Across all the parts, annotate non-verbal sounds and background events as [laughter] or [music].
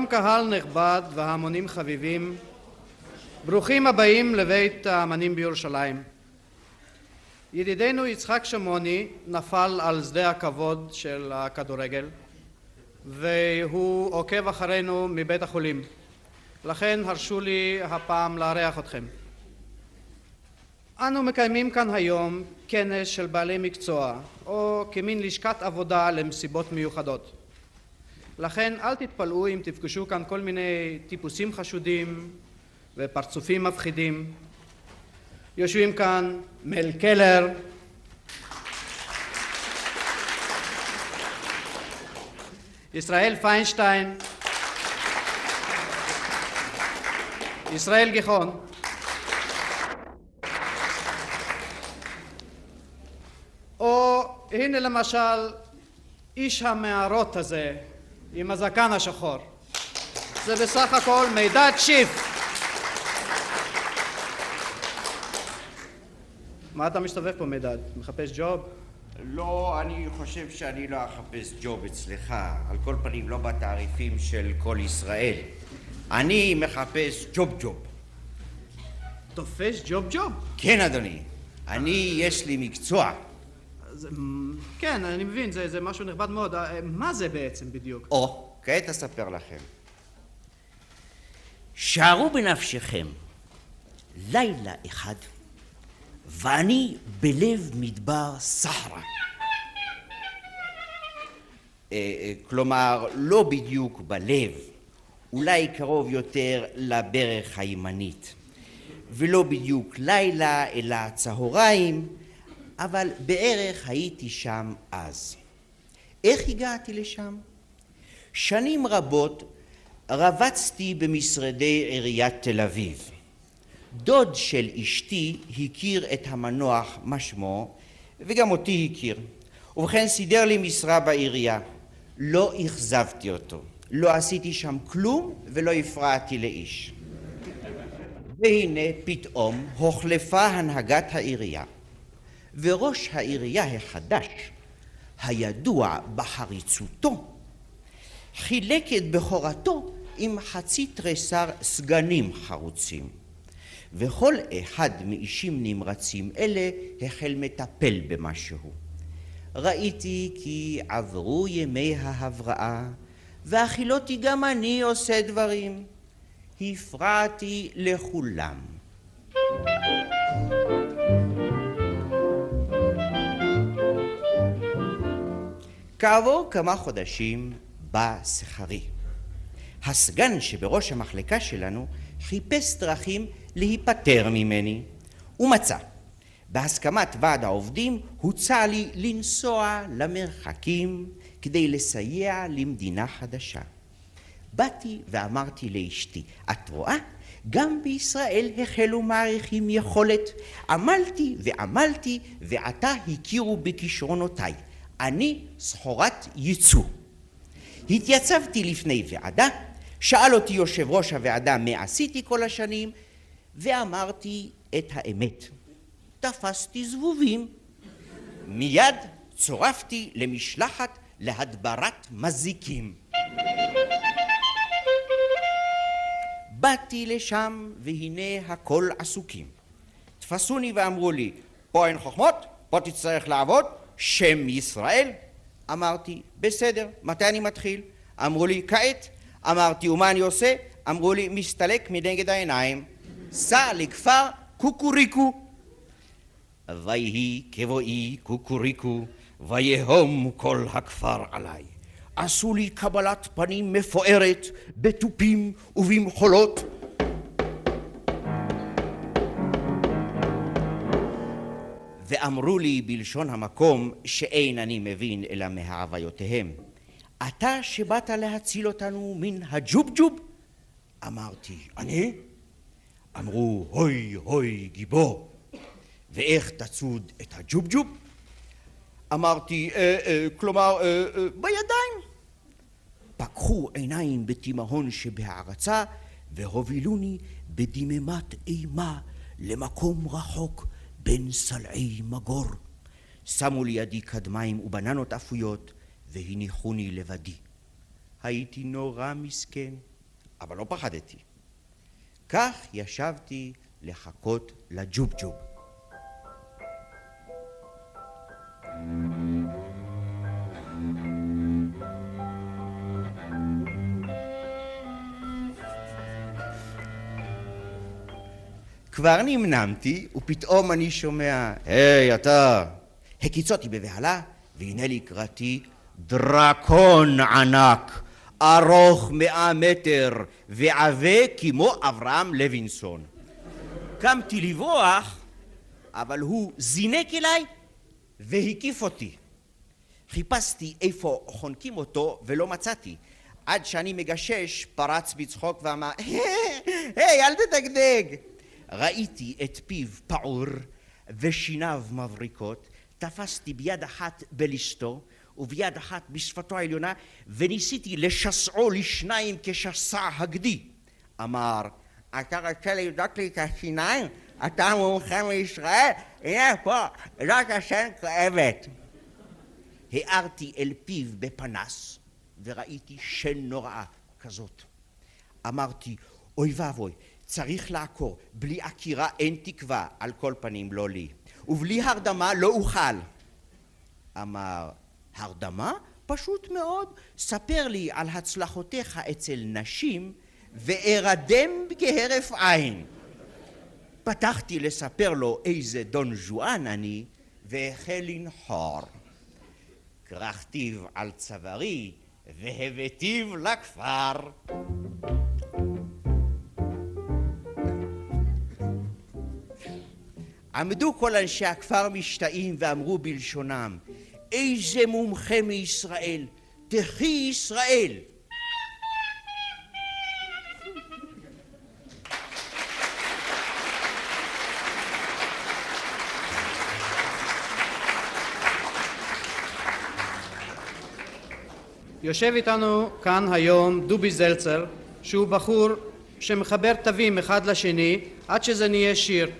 שלום קהל נכבד והמונים חביבים, ברוכים הבאים לבית האמנים בירושלים. ידידנו יצחק שמעוני נפל על שדה הכבוד של הכדורגל והוא עוקב אחרינו מבית החולים. לכן הרשו לי הפעם לארח אתכם. אנו מקיימים כאן היום כנס של בעלי מקצוע או כמין לשכת עבודה למסיבות מיוחדות. לכן אל תתפלאו אם תפגשו כאן כל מיני טיפוסים חשודים ופרצופים מפחידים. יושבים כאן מל קלר, ישראל פיינשטיין, ישראל גיחון, או הנה למשל איש המערות הזה עם הזקן השחור. זה בסך הכל מידד שיף. מה אתה מסתובב פה מידד? מחפש ג'וב? לא, אני חושב שאני לא אחפש ג'וב אצלך. על כל פנים, לא בתעריפים של כל ישראל. אני מחפש ג'וב ג'וב. תופש ג'וב ג'וב. כן, אדוני. אני, יש לי מקצוע. זה, כן, אני מבין, זה, זה משהו נכבד מאוד. אה, מה זה בעצם בדיוק? או, כעת אספר לכם. שערו בנפשכם, לילה אחד, ואני בלב מדבר סהרה. אה, אה, כלומר, לא בדיוק בלב, אולי קרוב יותר לברך הימנית. ולא בדיוק לילה, אלא צהריים, אבל בערך הייתי שם אז. איך הגעתי לשם? שנים רבות רבצתי במשרדי עיריית תל אביב. דוד של אשתי הכיר את המנוח, מה שמו, וגם אותי הכיר. ובכן סידר לי משרה בעירייה. לא אכזבתי אותו. לא עשיתי שם כלום ולא הפרעתי לאיש. והנה פתאום הוחלפה הנהגת העירייה, וראש העירייה החדש, הידוע בחריצותו, חילק את בכורתו עם חצי תריסר סגנים חרוצים, וכל אחד מאישים נמרצים אלה החל מטפל במשהו. ראיתי כי עברו ימי ההבראה, והחילותי גם אני עושה דברים. הפרעתי לכולם. כעבור כמה חודשים בא שכרי. הסגן שבראש המחלקה שלנו חיפש דרכים להיפטר ממני, ומצא. בהסכמת ועד העובדים הוצע לי לנסוע למרחקים כדי לסייע למדינה חדשה. באתי ואמרתי לאשתי, את רואה? גם בישראל החלו מעריכים יכולת. עמלתי ועמלתי ועתה הכירו בכישרונותיי. אני סחורת ייצוא. התייצבתי לפני ועדה, שאל אותי יושב ראש הוועדה מה עשיתי כל השנים, ואמרתי את האמת. תפסתי זבובים. מיד צורפתי למשלחת להדברת מזיקים. באתי לשם והנה הכל עסוקים. תפסוני ואמרו לי, פה אין חוכמות, פה תצטרך לעבוד, שם ישראל. אמרתי, בסדר, מתי אני מתחיל? אמרו לי, כעת. אמרתי, ומה אני עושה? אמרו לי, מסתלק מנגד העיניים. סע לכפר קוקוריקו. ויהי כבואי קוקוריקו, ויהום כל הכפר עליי. עשו לי קבלת פנים מפוארת בתופים ובמחולות. ואמרו לי בלשון המקום שאין אני מבין אלא מהעוויותיהם. אתה שבאת להציל אותנו מן הג'ובג'וב? אמרתי, אני? אמרו, הוי הוי גיבור, ואיך תצוד את הג'ובג'וב? אמרתי, אה, אה, כלומר, אה, אה, בידיים. פקחו עיניים בתימהון שבהערצה, והובילוני בדממת אימה למקום רחוק בין סלעי מגור. שמו לידי קדמיים ובננות אפויות, והניחוני לבדי. הייתי נורא מסכן, אבל לא פחדתי. כך ישבתי לחכות לג'ובג'וב. כבר נמנמתי, ופתאום אני שומע, היי, אתה! הקיצותי בבהלה, והנה לקראתי דרקון ענק, ארוך מאה מטר, ועבה כמו אברהם לוינסון. קמתי לברוח, אבל הוא זינק אליי והקיף אותי. חיפשתי איפה חונקים אותו ולא מצאתי. עד שאני מגשש פרץ בצחוק ואמר, היי, אל תדגדג. ראיתי את פיו פעור ושיניו מבריקות, תפסתי ביד אחת בליסטו וביד אחת בשפתו העליונה וניסיתי לשסעו לשניים כשסע הגדי. אמר, אתה רוצה לבדוק לי את השיניים? אתה מומחה מישראל? הנה פה, זאת השן כואבת. הארתי אל פיו בפנס וראיתי שן נוראה כזאת. אמרתי, אוי ואבוי, צריך לעקור, בלי עקירה אין תקווה, על כל פנים לא לי. ובלי הרדמה לא אוכל. אמר, הרדמה? פשוט מאוד, ספר לי על הצלחותיך אצל נשים וארדם כהרף עין. פתחתי לספר לו איזה דון ז'ואן אני, והחל לנחור. כרכתיו על צווארי, והבאתיו לכפר. עמדו כל אנשי הכפר משתאים ואמרו בלשונם, איזה מומחה מישראל, תחי ישראל. יושב איתנו כאן היום דובי זלצר, שהוא בחור שמחבר תווים אחד לשני עד שזה נהיה שיר.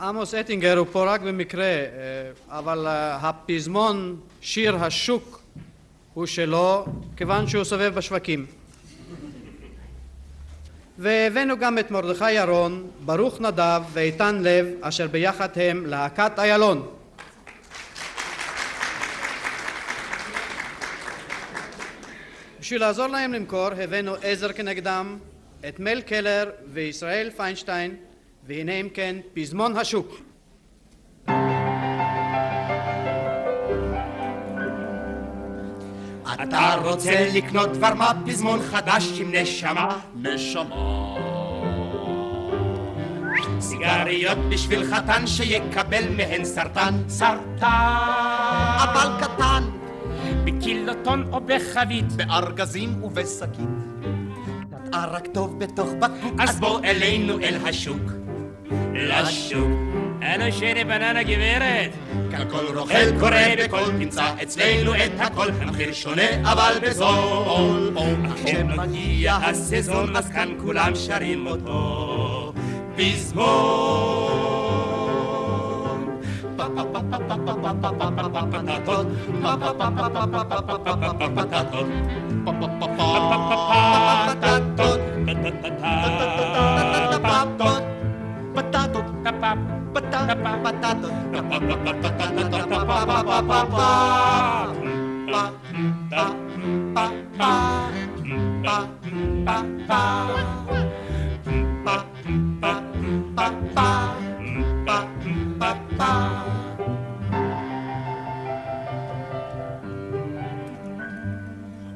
עמוס אטינגר הוא פה רק במקרה, אה, אבל אה, הפזמון שיר השוק הוא שלו, כיוון שהוא סובב בשווקים. והבאנו גם את מרדכי ירון, ברוך נדב ואיתן לב, אשר ביחד הם להקת איילון. בשביל לעזור להם למכור הבאנו עזר כנגדם, את מל קלר וישראל פיינשטיין, והנה אם כן פזמון השוק. אתה רוצה לקנות דבר מה פזמון חדש עם נשמה? נשמה. סיגריות בשביל חתן שיקבל מהן סרטן. סרטן. אבל קטן. בקילוטון או בחבית. בארגזים ובשקית. נטעה רק טוב בתוך בקבוק. אז בוא אלינו אל השוק. לשוק. אנו שני בננה גברת. ככל רוכל קורא בכל תמצא אצלנו את הכל המחיר שונה אבל בזול כשמגיע הסזון אז כאן כולם שרים אותו פזמון פטטות פטטות Papa patato Papa patato Papa patato Papa Papa Papa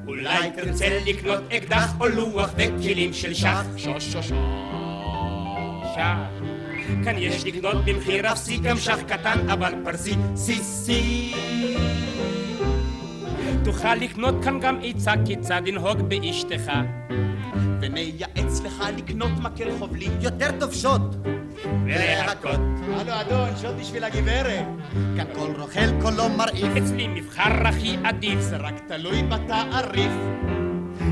O like the ceiling not I oh loh back Kilimschilschaf sho sho sho Ja כאן יש לקנות במחיר אפסי גם שח קטן אבל פרסי. סי סי. תוכל לקנות כאן גם עצה כיצד לנהוג באשתך. ונייעץ לך לקנות מקל חובלים יותר טוב שוט. ולהכות. הלו אדון, שוט בשביל הגברת. כאן כל רוכל קולו מרעיף. אצלי מבחר הכי עדיף. זה רק תלוי בתעריף.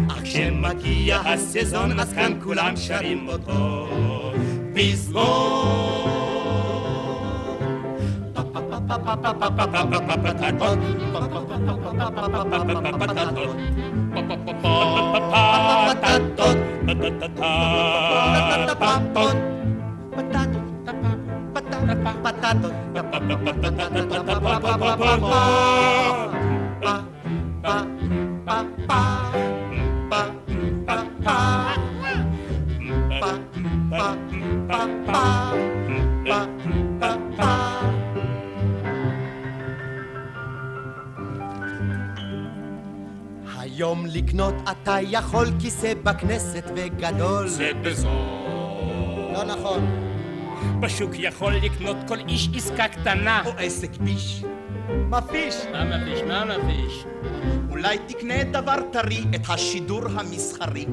אך כשמגיע הסזון אז כאן כולם שרים אותו pismo. Pa, pa, pa, pa, pa, pa, pa, pa. היום לקנות אתה יכול כיסא בכנסת וגדול. זה בזול. לא נכון. בשוק יכול לקנות כל איש עסקה קטנה. או עסק ביש. מפיש. מה מביש? מה מביש? אולי תקנה דבר טרי, את השידור המסחרי.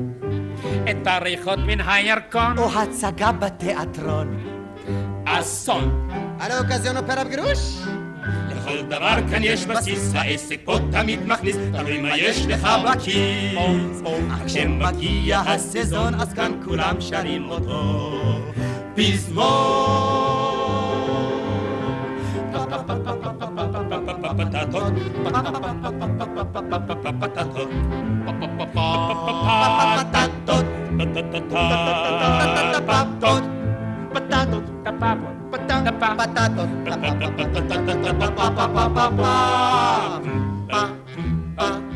את הריחות מן הירקון. או הצגה בתיאטרון. אסון. על האוקזיון אופרה בגרוש? לכל דבר כאן יש בסיס, העסק פה תמיד מכניס, תלוי מה יש לך בכיס. אך כשמגיע הסזון אז כאן כולם שרים אותו פזמון. פטטות, פטטות, פטטות, פטטות, פטטות, כאן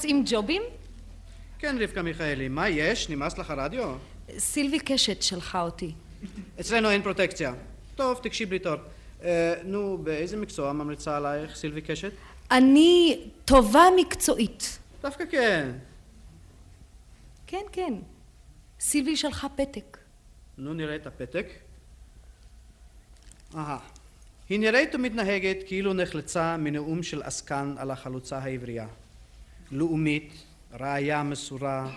מוצאים ג'ובים? כן, רבקה מיכאלי, מה יש? נמאס לך רדיו? סילבי קשת שלחה אותי. אצלנו אין פרוטקציה. טוב, תקשי בלי תור. אה, נו, באיזה מקצוע ממליצה עלייך סילבי קשת? אני טובה מקצועית. דווקא כן. כן, כן. סילבי שלחה פתק. נו, נראה את הפתק. אהה. היא נראית ומתנהגת כאילו נחלצה מנאום של עסקן על החלוצה העברייה. לאומית, ראיה מסורה,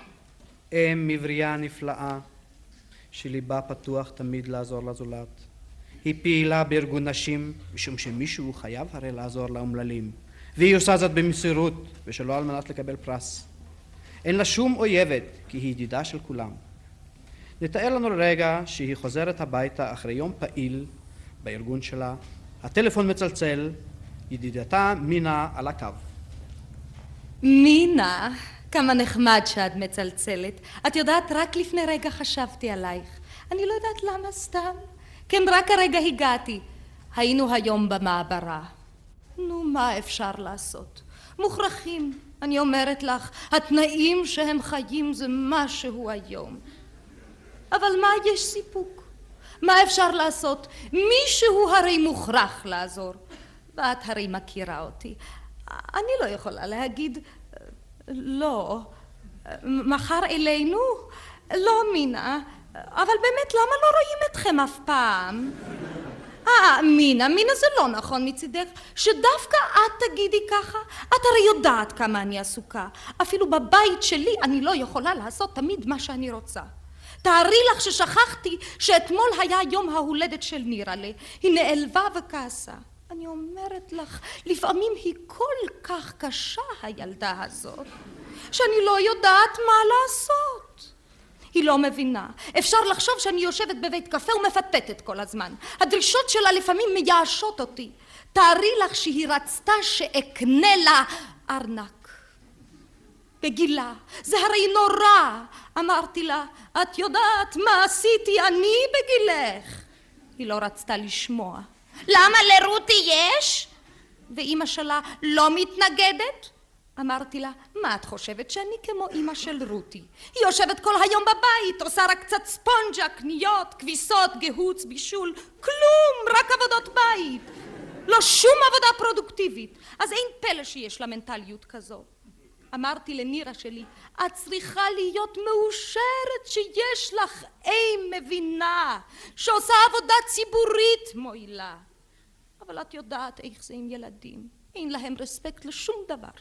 אם מבריאה נפלאה, שליבה פתוח תמיד לעזור לזולת. היא פעילה בארגון נשים, משום שמישהו חייב הרי לעזור לאומללים, והיא עושה זאת במסירות, ושלא על מנת לקבל פרס. אין לה שום אויבת, כי היא ידידה של כולם. נתאר לנו לרגע שהיא חוזרת הביתה אחרי יום פעיל בארגון שלה, הטלפון מצלצל, ידידתה מינה על הקו. מינה, כמה נחמד שאת מצלצלת. את יודעת, רק לפני רגע חשבתי עלייך. אני לא יודעת למה סתם. כן, רק הרגע הגעתי. היינו היום במעברה. נו, מה אפשר לעשות? מוכרחים. אני אומרת לך, התנאים שהם חיים זה משהו היום. אבל מה יש סיפוק? מה אפשר לעשות? מישהו הרי מוכרח לעזור. ואת הרי מכירה אותי. אני לא יכולה להגיד לא. מחר אלינו? לא, מינה. אבל באמת, למה לא רואים אתכם אף פעם? אה, מינה, מינה זה לא נכון מצידך, שדווקא את תגידי ככה. את הרי יודעת כמה אני עסוקה. אפילו בבית שלי אני לא יכולה לעשות תמיד מה שאני רוצה. תארי לך ששכחתי שאתמול היה יום ההולדת של נירלה. היא נעלבה וכעסה. אני אומרת לך, לפעמים היא כל כך קשה, הילדה הזאת, שאני לא יודעת מה לעשות. היא לא מבינה. אפשר לחשוב שאני יושבת בבית קפה ומפטפטת כל הזמן. הדרישות שלה לפעמים מייאשות אותי. תארי לך שהיא רצתה שאקנה לה ארנק. בגילה. זה הרי נורא. אמרתי לה, את יודעת מה עשיתי אני בגילך? היא לא רצתה לשמוע. למה לרותי יש? ואימא שלה לא מתנגדת? אמרתי לה, מה את חושבת שאני כמו אימא של רותי? היא יושבת כל היום בבית, עושה רק קצת ספונג'ה, קניות, כביסות, גהוץ, בישול, כלום, רק עבודות בית. לא שום עבודה פרודוקטיבית. אז אין פלא שיש לה מנטליות כזו. אמרתי לנירה שלי, את צריכה להיות מאושרת שיש לך אם מבינה, שעושה עבודה ציבורית מועילה. אבל את יודעת איך זה עם ילדים, אין להם רספקט לשום דבר.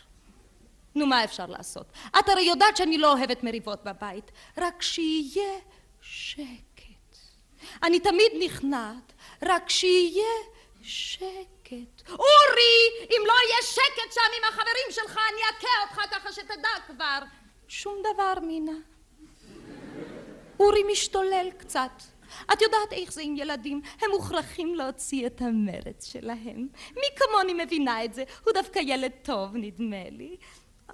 נו, מה אפשר לעשות? את הרי יודעת שאני לא אוהבת מריבות בבית, רק שיהיה שקט. אני תמיד נכנעת, רק שיהיה שקט. אורי, אם לא יהיה שקט שם עם החברים שלך, אני אכה אותך ככה שתדע כבר. שום דבר, מינה. אורי משתולל קצת. את יודעת איך זה עם ילדים, הם מוכרחים להוציא את המרץ שלהם. מי כמוני מבינה את זה? הוא דווקא ילד טוב, נדמה לי.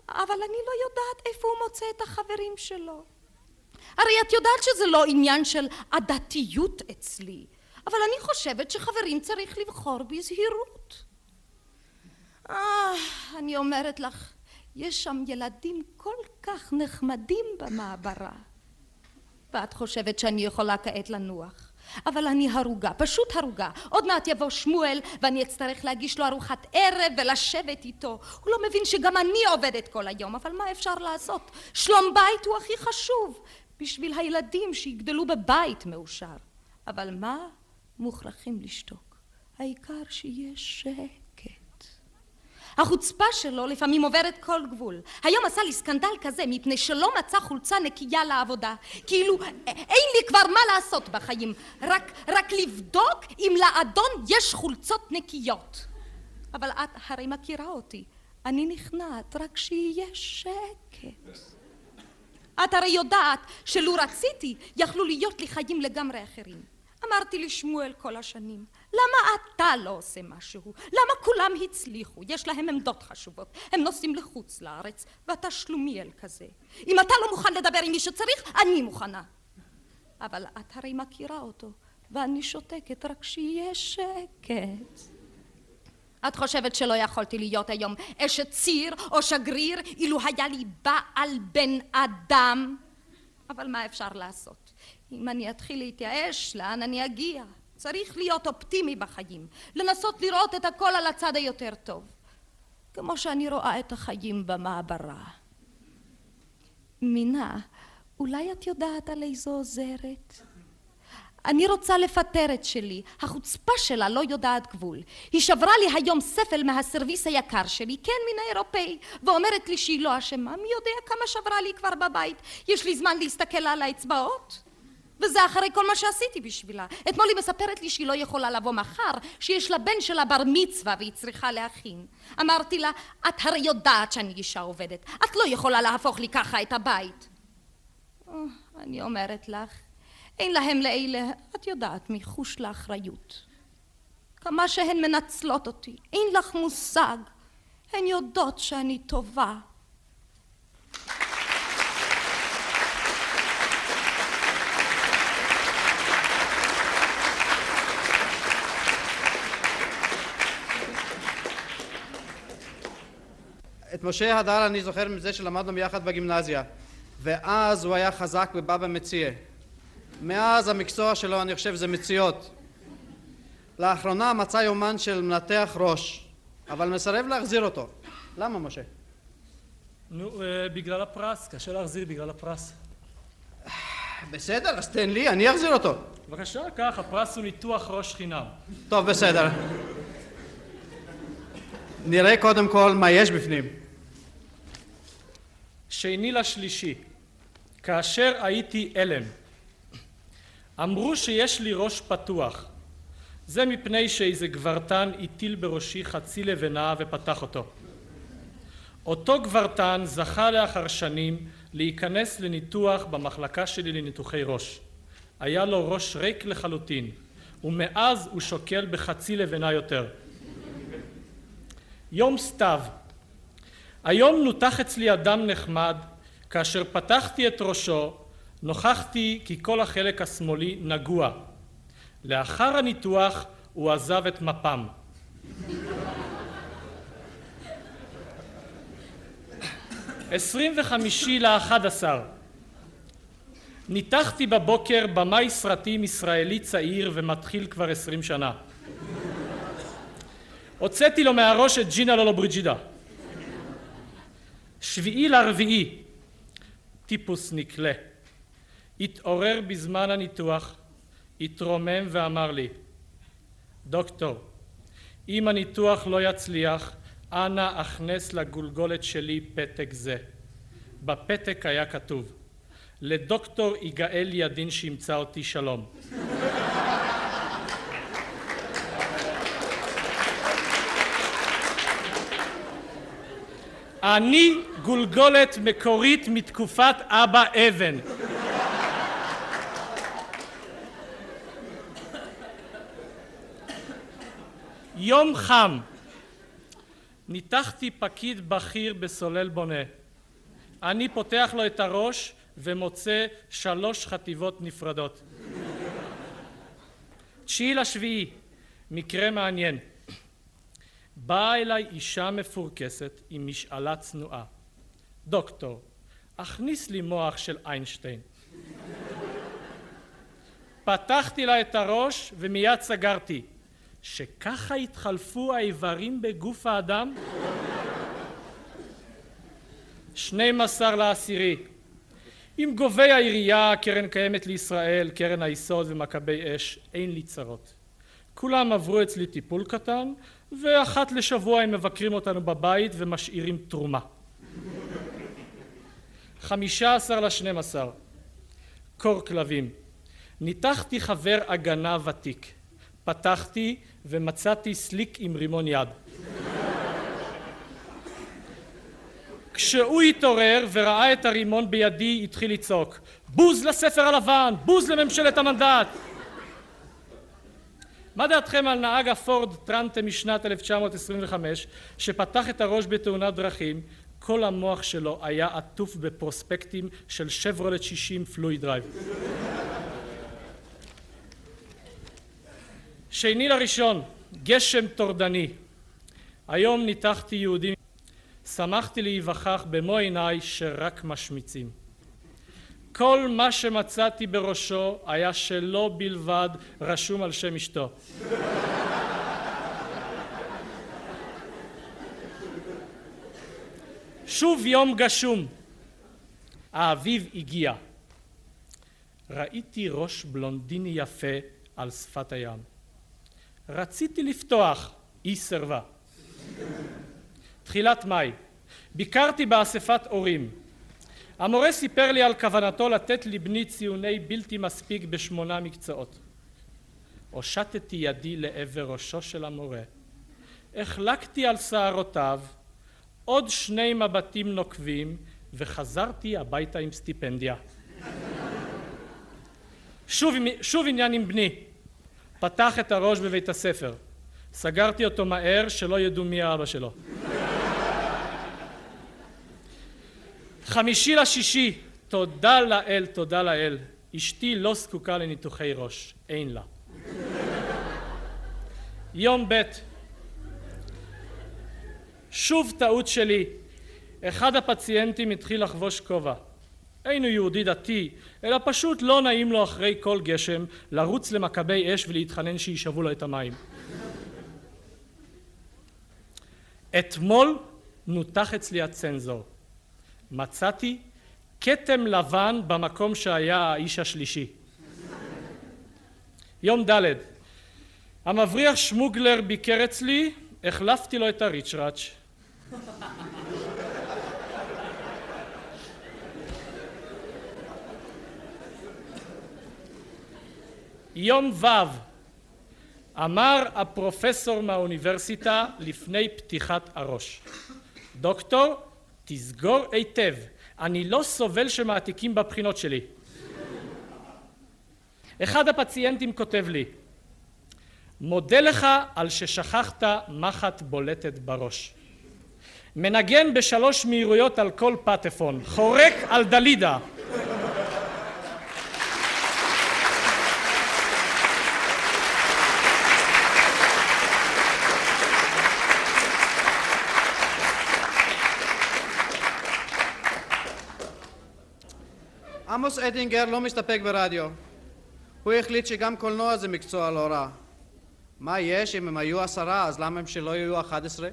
אבל אני לא יודעת איפה הוא מוצא את החברים שלו. הרי את יודעת שזה לא עניין של עדתיות אצלי, אבל אני חושבת שחברים צריך לבחור בזהירות. אה, אני אומרת לך, יש שם ילדים כל כך נחמדים במעברה. ואת חושבת שאני יכולה כעת לנוח. אבל אני הרוגה, פשוט הרוגה. עוד מעט יבוא שמואל ואני אצטרך להגיש לו ארוחת ערב ולשבת איתו. הוא לא מבין שגם אני עובדת כל היום, אבל מה אפשר לעשות? שלום בית הוא הכי חשוב בשביל הילדים שיגדלו בבית מאושר. אבל מה? מוכרחים לשתוק. העיקר שיש שקט. החוצפה שלו לפעמים עוברת כל גבול. היום עשה לי סקנדל כזה מפני שלא מצא חולצה נקייה לעבודה. כאילו אין לי כבר מה לעשות בחיים, רק, רק לבדוק אם לאדון יש חולצות נקיות. אבל את הרי מכירה אותי, אני נכנעת רק שיהיה שקט. את הרי יודעת שלו רציתי יכלו להיות לי חיים לגמרי אחרים. אמרתי לשמואל כל השנים, למה אתה לא עושה משהו? למה כולם הצליחו? יש להם עמדות חשובות. הם נוסעים לחוץ לארץ, ואתה שלומיאל כזה. אם אתה לא מוכן לדבר עם מי שצריך, אני מוכנה. אבל את הרי מכירה אותו, ואני שותקת רק שיהיה שקט. את חושבת שלא יכולתי להיות היום אשת ציר או שגריר אילו היה לי בעל בן אדם? אבל מה אפשר לעשות? אם אני אתחיל להתייאש, לאן אני אגיע? צריך להיות אופטימי בחיים, לנסות לראות את הכל על הצד היותר טוב, כמו שאני רואה את החיים במעברה. מינה, אולי את יודעת על איזו עוזרת? אני רוצה לפטר את שלי, החוצפה שלה לא יודעת גבול. היא שברה לי היום ספל מהסרוויס היקר שלי, כן מן האירופאי, ואומרת לי שהיא לא אשמה, מי יודע כמה שברה לי כבר בבית? יש לי זמן להסתכל על האצבעות? וזה אחרי כל מה שעשיתי בשבילה. אתמול היא מספרת לי שהיא לא יכולה לבוא מחר, שיש לבן שלה בר מצווה והיא צריכה להכין. אמרתי לה, את הרי יודעת שאני אישה עובדת, את לא יכולה להפוך לי ככה את הבית. אני אומרת לך, אין להם לאלה, את יודעת, מחוש לאחריות. כמה שהן מנצלות אותי, אין לך מושג. הן יודעות שאני טובה. את משה הדר אני זוכר מזה שלמדנו ביחד בגימנזיה ואז הוא היה חזק בבבא מציע מאז המקצוע שלו אני חושב זה מציאות לאחרונה מצא יומן של מנתח ראש אבל מסרב להחזיר אותו למה משה? נו, אה, בגלל הפרס, קשה להחזיר בגלל הפרס. בסדר, אז תן לי, אני אחזיר אותו. בבקשה, קח, הפרס הוא ניתוח ראש חינם. טוב, בסדר. נראה קודם כל מה יש בפנים. שני לשלישי, כאשר הייתי אלם, אמרו שיש לי ראש פתוח. זה מפני שאיזה גברתן הטיל בראשי חצי לבנה ופתח אותו. אותו גברתן זכה לאחר שנים להיכנס לניתוח במחלקה שלי לניתוחי ראש. היה לו ראש ריק לחלוטין, ומאז הוא שוקל בחצי לבנה יותר. יום סתיו היום נותח אצלי אדם נחמד, כאשר פתחתי את ראשו, נוכחתי כי כל החלק השמאלי נגוע. לאחר הניתוח הוא עזב את מפ"ם. עשרים וחמישי לאחד עשר ניתחתי בבוקר במאי סרטים ישראלי צעיר ומתחיל כבר עשרים שנה. הוצאתי לו מהראש את ג'ינה לולו בריג'ידה. שביעי לרביעי, טיפוס נקלה. התעורר בזמן הניתוח, התרומם ואמר לי, דוקטור, אם הניתוח לא יצליח, אנא הכנס לגולגולת שלי פתק זה. בפתק היה כתוב, לדוקטור יגאל ידין שימצא אותי שלום. [laughs] אני גולגולת מקורית מתקופת אבא אבן. יום חם, ניתחתי פקיד בכיר בסולל בונה. אני פותח לו את הראש ומוצא שלוש חטיבות נפרדות. תשיעי לשביעי, מקרה מעניין. באה אליי אישה מפורקסת עם משאלה צנועה. דוקטור, הכניס לי מוח של איינשטיין. פתחתי לה את הראש ומיד סגרתי. שככה התחלפו האיברים בגוף האדם? שנים עשר לעשירי עם גובי העירייה, קרן קיימת לישראל, קרן היסוד ומכבי אש, אין לי צרות. כולם עברו אצלי טיפול קטן, ואחת לשבוע הם מבקרים אותנו בבית ומשאירים תרומה. חמישה עשר לשנים עשר, קור כלבים. ניתחתי חבר הגנה ותיק. פתחתי ומצאתי סליק עם רימון יד. כשהוא התעורר וראה את הרימון בידי התחיל לצעוק בוז לספר הלבן! בוז לממשלת המנדט! מה דעתכם על נהג הפורד טרנטה משנת 1925 שפתח את הראש בתאונת דרכים כל המוח שלו היה עטוף בפרוספקטים של שברולט 60 Fluid Drive שני לראשון גשם טורדני. היום ניתחתי יהודים. שמחתי להיווכח במו עיניי שרק משמיצים. כל מה שמצאתי בראשו היה שלו בלבד רשום על שם אשתו שוב יום גשום האביב הגיע ראיתי ראש בלונדיני יפה על שפת הים רציתי לפתוח, היא סרבה. תחילת מאי, ביקרתי באספת הורים. המורה סיפר לי על כוונתו לתת לבני ציוני בלתי מספיק בשמונה מקצועות. הושטתי ידי לעבר ראשו של המורה. החלקתי על שערותיו, עוד שני מבטים נוקבים, וחזרתי הביתה עם סטיפנדיה. שוב, שוב עניין עם בני. פתח את הראש בבית הספר. סגרתי אותו מהר שלא ידעו מי האבא שלו. חמישי לשישי, תודה לאל, תודה לאל. אשתי לא זקוקה לניתוחי ראש, אין לה. יום ב' שוב טעות שלי. אחד הפציינטים התחיל לחבוש כובע. אינו יהודי דתי, אלא פשוט לא נעים לו אחרי כל גשם לרוץ למכבי אש ולהתחנן שישאבו לו את המים. אתמול נותח אצלי הצנזור. מצאתי כתם לבן במקום שהיה האיש השלישי. יום ד' המבריח שמוגלר ביקר אצלי, החלפתי לו את הריצ'ראץ'. יום ו' אמר הפרופסור מהאוניברסיטה לפני פתיחת הראש. דוקטור תסגור היטב אני לא סובל שמעתיקים בבחינות שלי. אחד הפציינטים כותב לי מודה לך על ששכחת מחט בולטת בראש מנגן בשלוש מהירויות על כל פטפון, חורק על דלידה. עמוס אדינגר לא מסתפק ברדיו. הוא החליט שגם קולנוע זה מקצוע לא רע. מה יש אם הם היו עשרה, אז למה הם שלא יהיו אחת עשרה?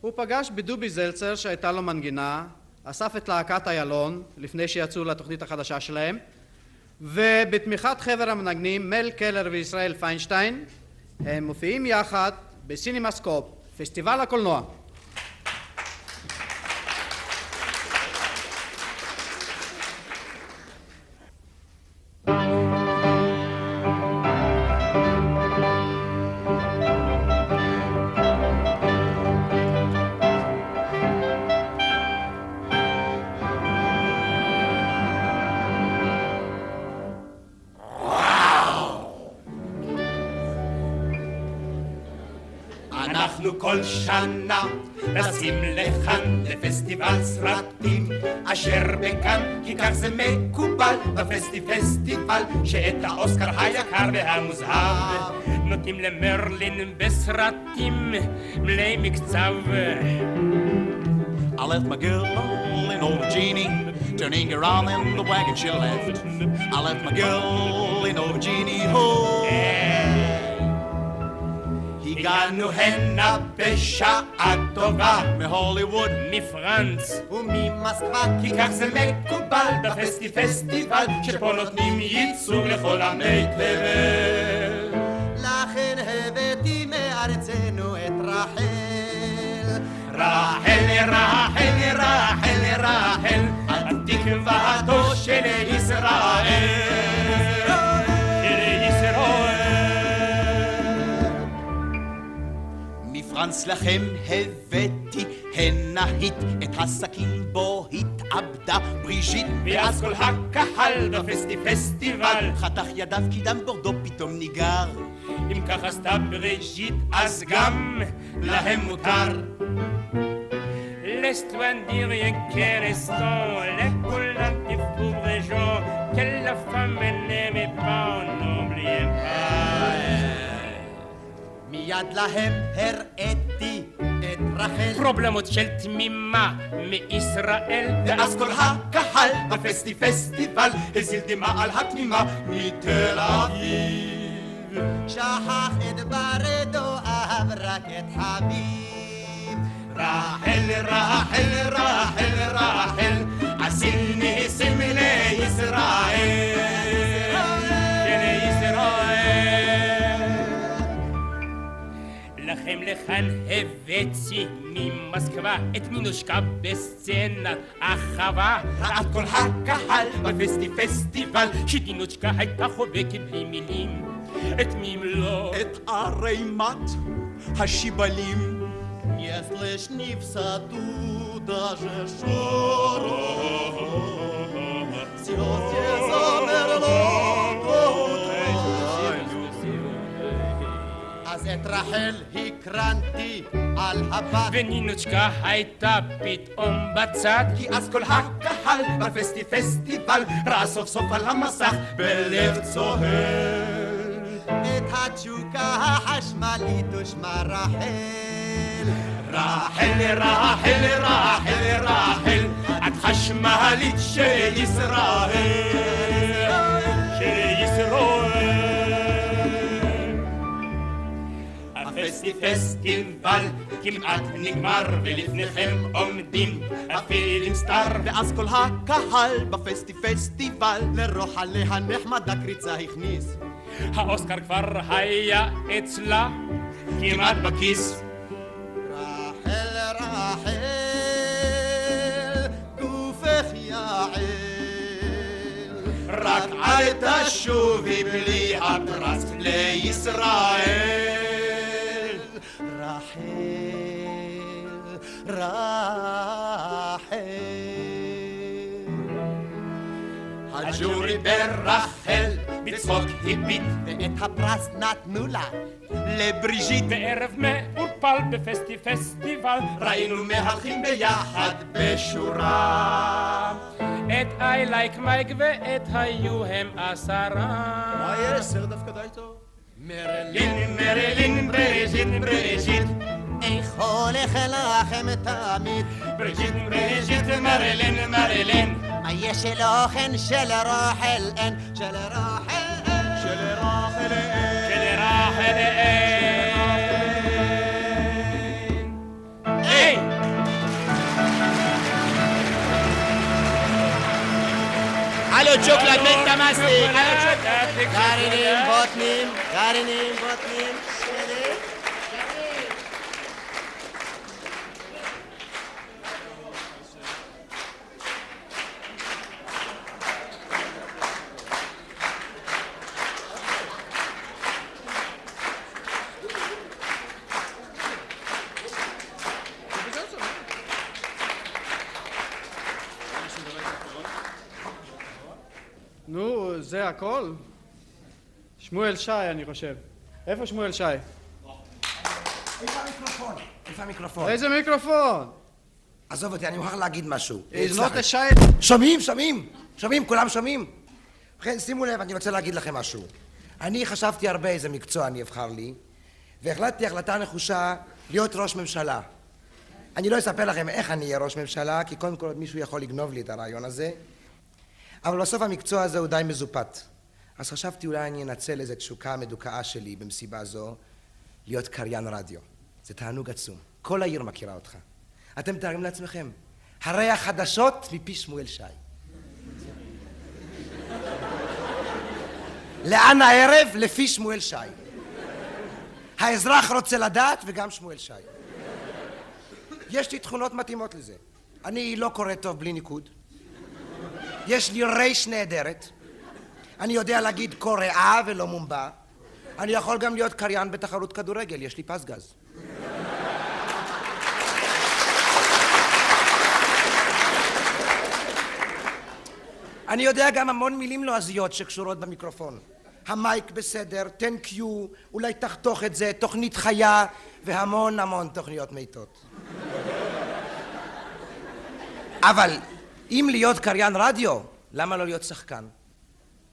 הוא פגש בדובי זלצר שהייתה לו מנגינה, אסף את להקת איילון לפני שיצאו לתוכנית החדשה שלהם, ובתמיכת חבר המנגנים מל קלר וישראל פיינשטיין הם מופיעים יחד בסינמסקופ, פסטיבל הקולנוע. שאת האוסקר היקר והמוזהב נותנים למרלין בסרטים מלאי מקצב I left my girl in over Jeannie, turning around in the wagon she left. I left my girl in over Jeannie, oh. הגענו הנה בשעה טובה. מהוליווד, מפרנץ. וממסקבה כי כך זה מקובל בפסטי פסטיבל שפה נותנים ייצוג לכל עמי תבל לכן הבאתי מארצנו את רחל. רחל, רחל, רחל, רחל התקוותו של ישראל פרנס לכם הבאתי הנהית את הסכין בו התאבדה בריז'יט ואז כל הקהל בפסטי פסטיבל חתך ידיו כי דם בורדו פתאום ניגר אם כך עשתה בריז'יט אז גם להם מותר Laisse-toi dire rien qu'un instant, les coulants qui fouvrent les gens, que la femme n'aimait pas, מיד להם הראיתי את רחל. פרובלמות של תמימה מישראל, ואז כל הקהל בפסטי פסטיבל הזיל דמעה על התמימה מתל אביב. שכח את ברדו, אהב רק את חביב. רחל, רחל, רחל, רחל, עשי לכם לכאן הבאתי ממסקבה את מינושקה בסצנת אחווה ראה כל הקהל בפסטי פסטיבל שדינוצ'קה הייתה חובקת בלי מילים את מי אם לא את ערימת השיבלים Если ж не в саду даже шорох, все замерло, את רחל הקרנתי על הבת. ונינוצ'קה הייתה פתאום בצד, כי אז כל הקהל בפסטי פסטיבל ראה סוף סוף על המסך בלב צוהל. את התשוקה החשמלית ושמה רחל. רחל, רחל, רחל, רחל, את חשמלית של ישראל. הפסטי פסטיבל כמעט נגמר ולפניכם עומדים הפילים סטאר. ואז כל הקהל בפסטי פסטיבל לרוחלה הנחמדה קריצה הכניס. האוסקר כבר היה אצלה כמעט בכיס. רחל רחל גופך יעל. רק אל תשובי בלי הפרס לישראל רחל. הג'ורי ברחל בצחוק הביט, ואת הפרס נתנו לה לבריז'יט. בערב מעורפל בפסטי פסטיבל, ראינו מהלכים ביחד בשורה. את I like Mike ואת היו הם עשרה. מה יש? סרט דווקא די טוב. מרלין, מרלין, בריז'יט, בריז'יט. איך הולך לכם תמיד? בריז'יט, בריז'יט, מרלין, מרלין. מה יש אלוכן של רחל אין? של רחל אין. של רחל אין. של רחל אין. היי! הלו צ'וקלד בית תמאסי, הכל? שמואל שי, אני חושב. איפה שמואל שי? איפה המיקרופון? איפה המיקרופון? איזה מיקרופון? עזוב אותי, אני מוכרח להגיד משהו. A shy... שומעים? שומעים? שומעים? כולם שומעים? ובכן, שימו לב, אני רוצה להגיד לכם משהו. אני חשבתי הרבה איזה מקצוע אני אבחר לי, והחלטתי החלטה נחושה להיות ראש ממשלה. אני לא אספר לכם איך אני אהיה ראש ממשלה, כי קודם כל עוד מישהו יכול לגנוב לי את הרעיון הזה, אבל בסוף המקצוע הזה הוא די מזופת. אז חשבתי אולי אני אנצל איזו תשוקה מדוכאה שלי במסיבה זו, להיות קריין רדיו. זה תענוג עצום. כל העיר מכירה אותך. אתם מתארים לעצמכם, הרי החדשות מפי שמואל שי. [laughs] לאן הערב? לפי שמואל שי. האזרח רוצה לדעת וגם שמואל שי. יש לי תכונות מתאימות לזה. אני לא קורא טוב בלי ניקוד. יש לי רייש נהדרת. אני יודע להגיד קוריאה ולא מומבה. אני יכול גם להיות קריין בתחרות כדורגל, יש לי פס גז. אני יודע גם המון מילים לועזיות שקשורות במיקרופון. המייק בסדר, תן קיו, אולי תחתוך את זה, תוכנית חיה, והמון המון תוכניות מתות. אבל אם להיות קריין רדיו, למה לא להיות שחקן?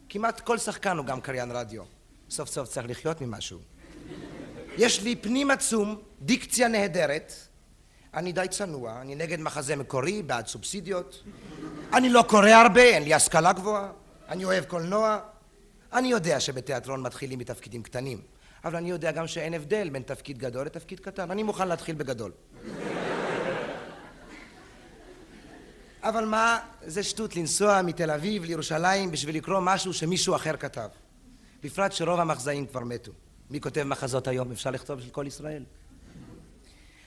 כמעט כל שחקן הוא גם קריין רדיו. סוף סוף צריך לחיות ממשהו. יש לי פנים עצום, דיקציה נהדרת, אני די צנוע, אני נגד מחזה מקורי, בעד סובסידיות. אני לא קורא הרבה, אין לי השכלה גבוהה. אני אוהב קולנוע. אני יודע שבתיאטרון מתחילים מתפקידים קטנים, אבל אני יודע גם שאין הבדל בין תפקיד גדול לתפקיד קטן. אני מוכן להתחיל בגדול. אבל מה, זה שטות לנסוע מתל אביב לירושלים בשביל לקרוא משהו שמישהו אחר כתב. בפרט שרוב המחזאים כבר מתו. מי כותב מחזות היום? אפשר לכתוב של כל ישראל.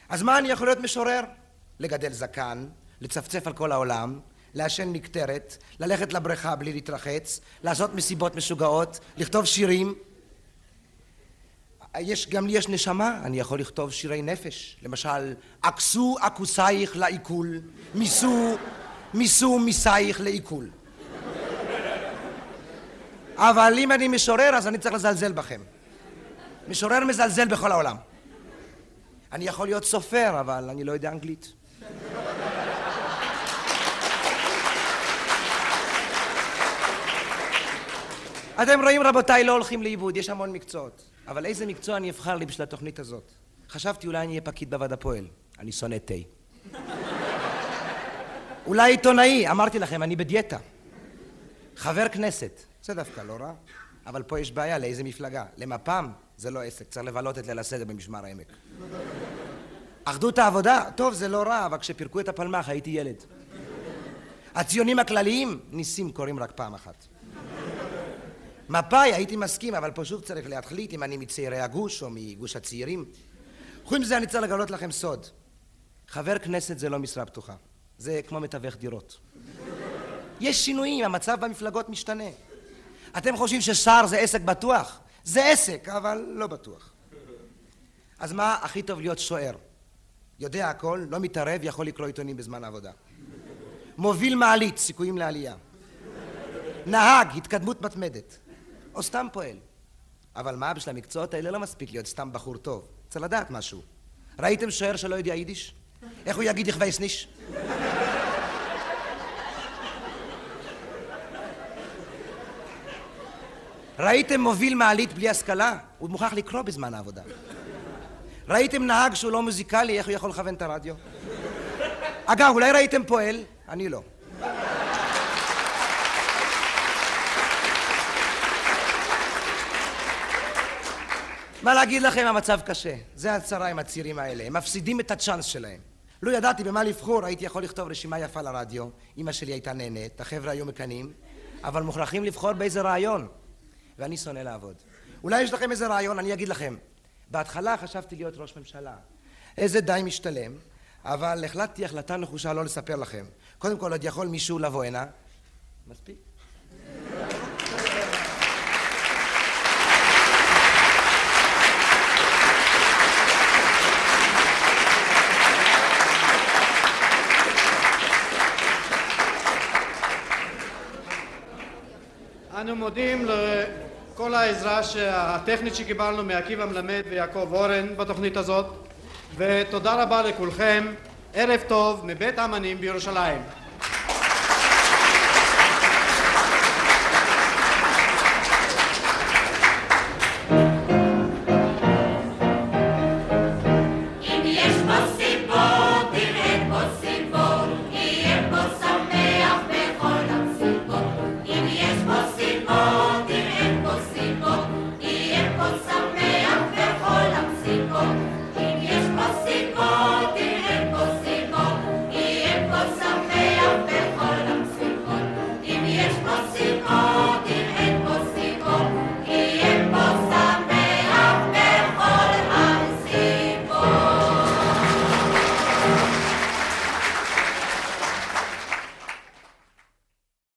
אז מה אני יכול להיות משורר? לגדל זקן, לצפצף על כל העולם, לעשן מקטרת, ללכת לבריכה בלי להתרחץ, לעשות מסיבות משוגעות, לכתוב שירים. יש, גם לי יש נשמה, אני יכול לכתוב שירי נפש. למשל, עקסו עקוסייך לעיכול, מיסו, מיסו מיסייך לעיכול. אבל אם אני משורר, אז אני צריך לזלזל בכם. משורר מזלזל בכל העולם. אני יכול להיות סופר, אבל אני לא יודע אנגלית. אתם רואים רבותיי, לא הולכים לאיבוד, יש המון מקצועות. אבל איזה מקצוע אני אבחר לי בשביל התוכנית הזאת? חשבתי אולי אני אהיה פקיד בוועד הפועל. אני שונא תה. אולי עיתונאי, אמרתי לכם, אני בדיאטה. חבר כנסת, זה דווקא לא רע. אבל פה יש בעיה, לאיזה מפלגה? למפ"ם זה לא עסק, צריך לבלות את ליל הסדר במשמר העמק. אחדות העבודה, טוב, זה לא רע, אבל כשפירקו את הפלמ"ח הייתי ילד. הציונים הכלליים, ניסים קורים רק פעם אחת. מפא"י הייתי מסכים, אבל פה שוב צריך להחליט אם אני מצעירי הגוש או מגוש הצעירים. חוץ מזה אני צריך לגלות לכם סוד. חבר כנסת זה לא משרה פתוחה. זה כמו מתווך דירות. יש שינויים, המצב במפלגות משתנה. אתם חושבים ששר זה עסק בטוח? זה עסק, אבל לא בטוח. אז מה הכי טוב להיות שוער? יודע הכל, לא מתערב, יכול לקרוא עיתונים בזמן העבודה. מוביל מעלית, סיכויים לעלייה. נהג, התקדמות מתמדת. או סתם פועל. אבל מה, בשביל המקצועות האלה לא מספיק להיות סתם בחור טוב. צריך לדעת משהו. ראיתם שוער שלא יודע יידיש? איך הוא יגיד יכווה סניש? ראיתם מוביל מעלית בלי השכלה? הוא מוכרח לקרוא בזמן העבודה. ראיתם נהג שהוא לא מוזיקלי, איך הוא יכול לכוון את הרדיו? אגב, אולי ראיתם פועל? אני לא. מה להגיד לכם, המצב קשה. זה הצרה עם הצעירים האלה, הם מפסידים את הצ'אנס שלהם. לו ידעתי במה לבחור, הייתי יכול לכתוב רשימה יפה לרדיו, אמא שלי הייתה נהנית, החבר'ה היו מקנאים, אבל מוכרחים לבחור באיזה רעיון. ואני שונא לעבוד. אולי יש לכם איזה רעיון, אני אגיד לכם. בהתחלה חשבתי להיות ראש ממשלה. איזה די משתלם, אבל החלטתי החלטה נחושה לא לספר לכם. קודם כל, עוד יכול מישהו לבוא הנה. מספיק? אנו מודים לכל העזרה הטכנית שקיבלנו מעקיבא מלמד ויעקב אורן בתוכנית הזאת ותודה רבה לכולכם, ערב טוב מבית האמנים בירושלים